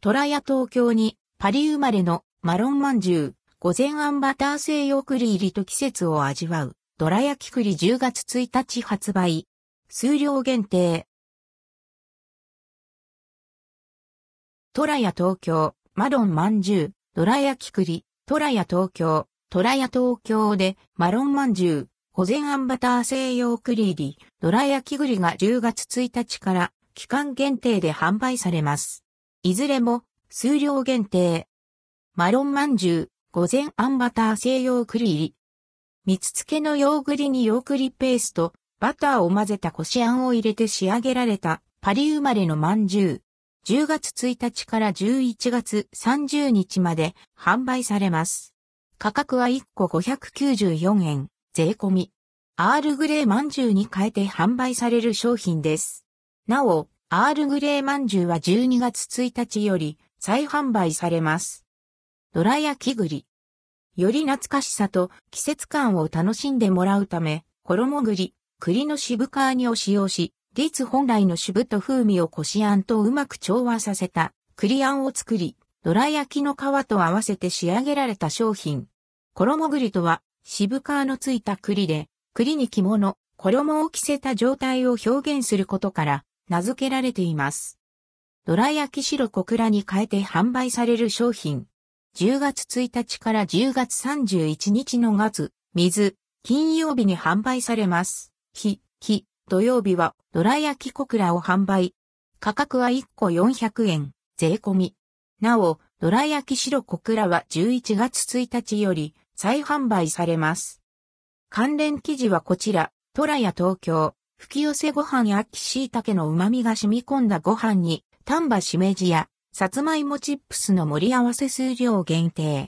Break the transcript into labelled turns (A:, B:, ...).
A: トラヤ東京にパリ生まれのマロンまんじゅう、午前あんバター西洋栗入りと季節を味わう、ドラ焼き栗10月1日発売。数量限定。トラヤ東京、マロンまんじゅう、ドラ焼き栗、トラヤ東京、トラヤ東京でマロンまんじゅう、午前あんバター西洋栗入り、ドラ焼き栗が10月1日から期間限定で販売されます。いずれも数量限定。マロンまんじゅう、午前あんバター西洋栗入り。蜜漬けのヨーグリにヨーグリペースト、バターを混ぜたこしあんを入れて仕上げられたパリ生まれのまんじゅう。10月1日から11月30日まで販売されます。価格は1個594円、税込み。アールグレーまんじゅうに変えて販売される商品です。なお、アールグレーまんじゅうは12月1日より再販売されます。ドラ焼き栗。より懐かしさと季節感を楽しんでもらうため、衣栗、栗の渋皮煮を使用し、リツ本来の渋と風味をこしあんとうまく調和させた栗あんを作り、ドラ焼きの皮と合わせて仕上げられた商品。衣栗とは渋皮のついた栗で、栗に着物、衣を着せた状態を表現することから名付けられています。ドラ焼き白小倉に変えて販売される商品。10月1日から10月31日の月、水、金曜日に販売されます。日、日、土曜日は、ドラ焼き小倉を販売。価格は1個400円、税込み。なお、ドラ焼き白小倉は11月1日より再販売されます。関連記事はこちら、トラヤ東京、吹き寄せご飯や秋椎茸の旨味が染み込んだご飯に、丹波しめじや、さつまいもチップスの盛り合わせ数量限定。